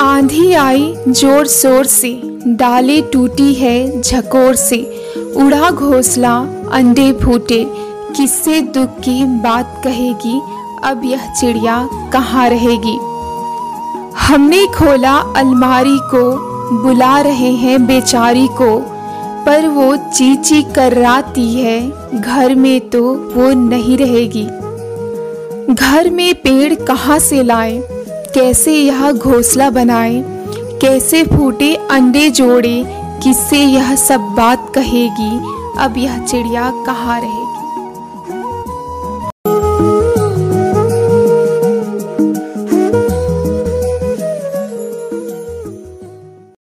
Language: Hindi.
आंधी आई ज़ोर शोर से, डाले टूटी है झकोर से। उड़ा घोसला, अंडे फूटे, किससे दुख की बात कहेगी? अब यह चिड़िया कहाँ रहेगी? हमने खोला अलमारी को, बुला रहे हैं बेचारी को, पर वो चीची कराती है, घर में तो वो नहीं रहेगी। घर में पेड़ कहाँ से लाए? कैसे यह घोंसला बनाए, कैसे फूटे अंडे जोड़े, किससे यह सब बात कहेगी, अब यह चिड़िया कहाँ रहेगी?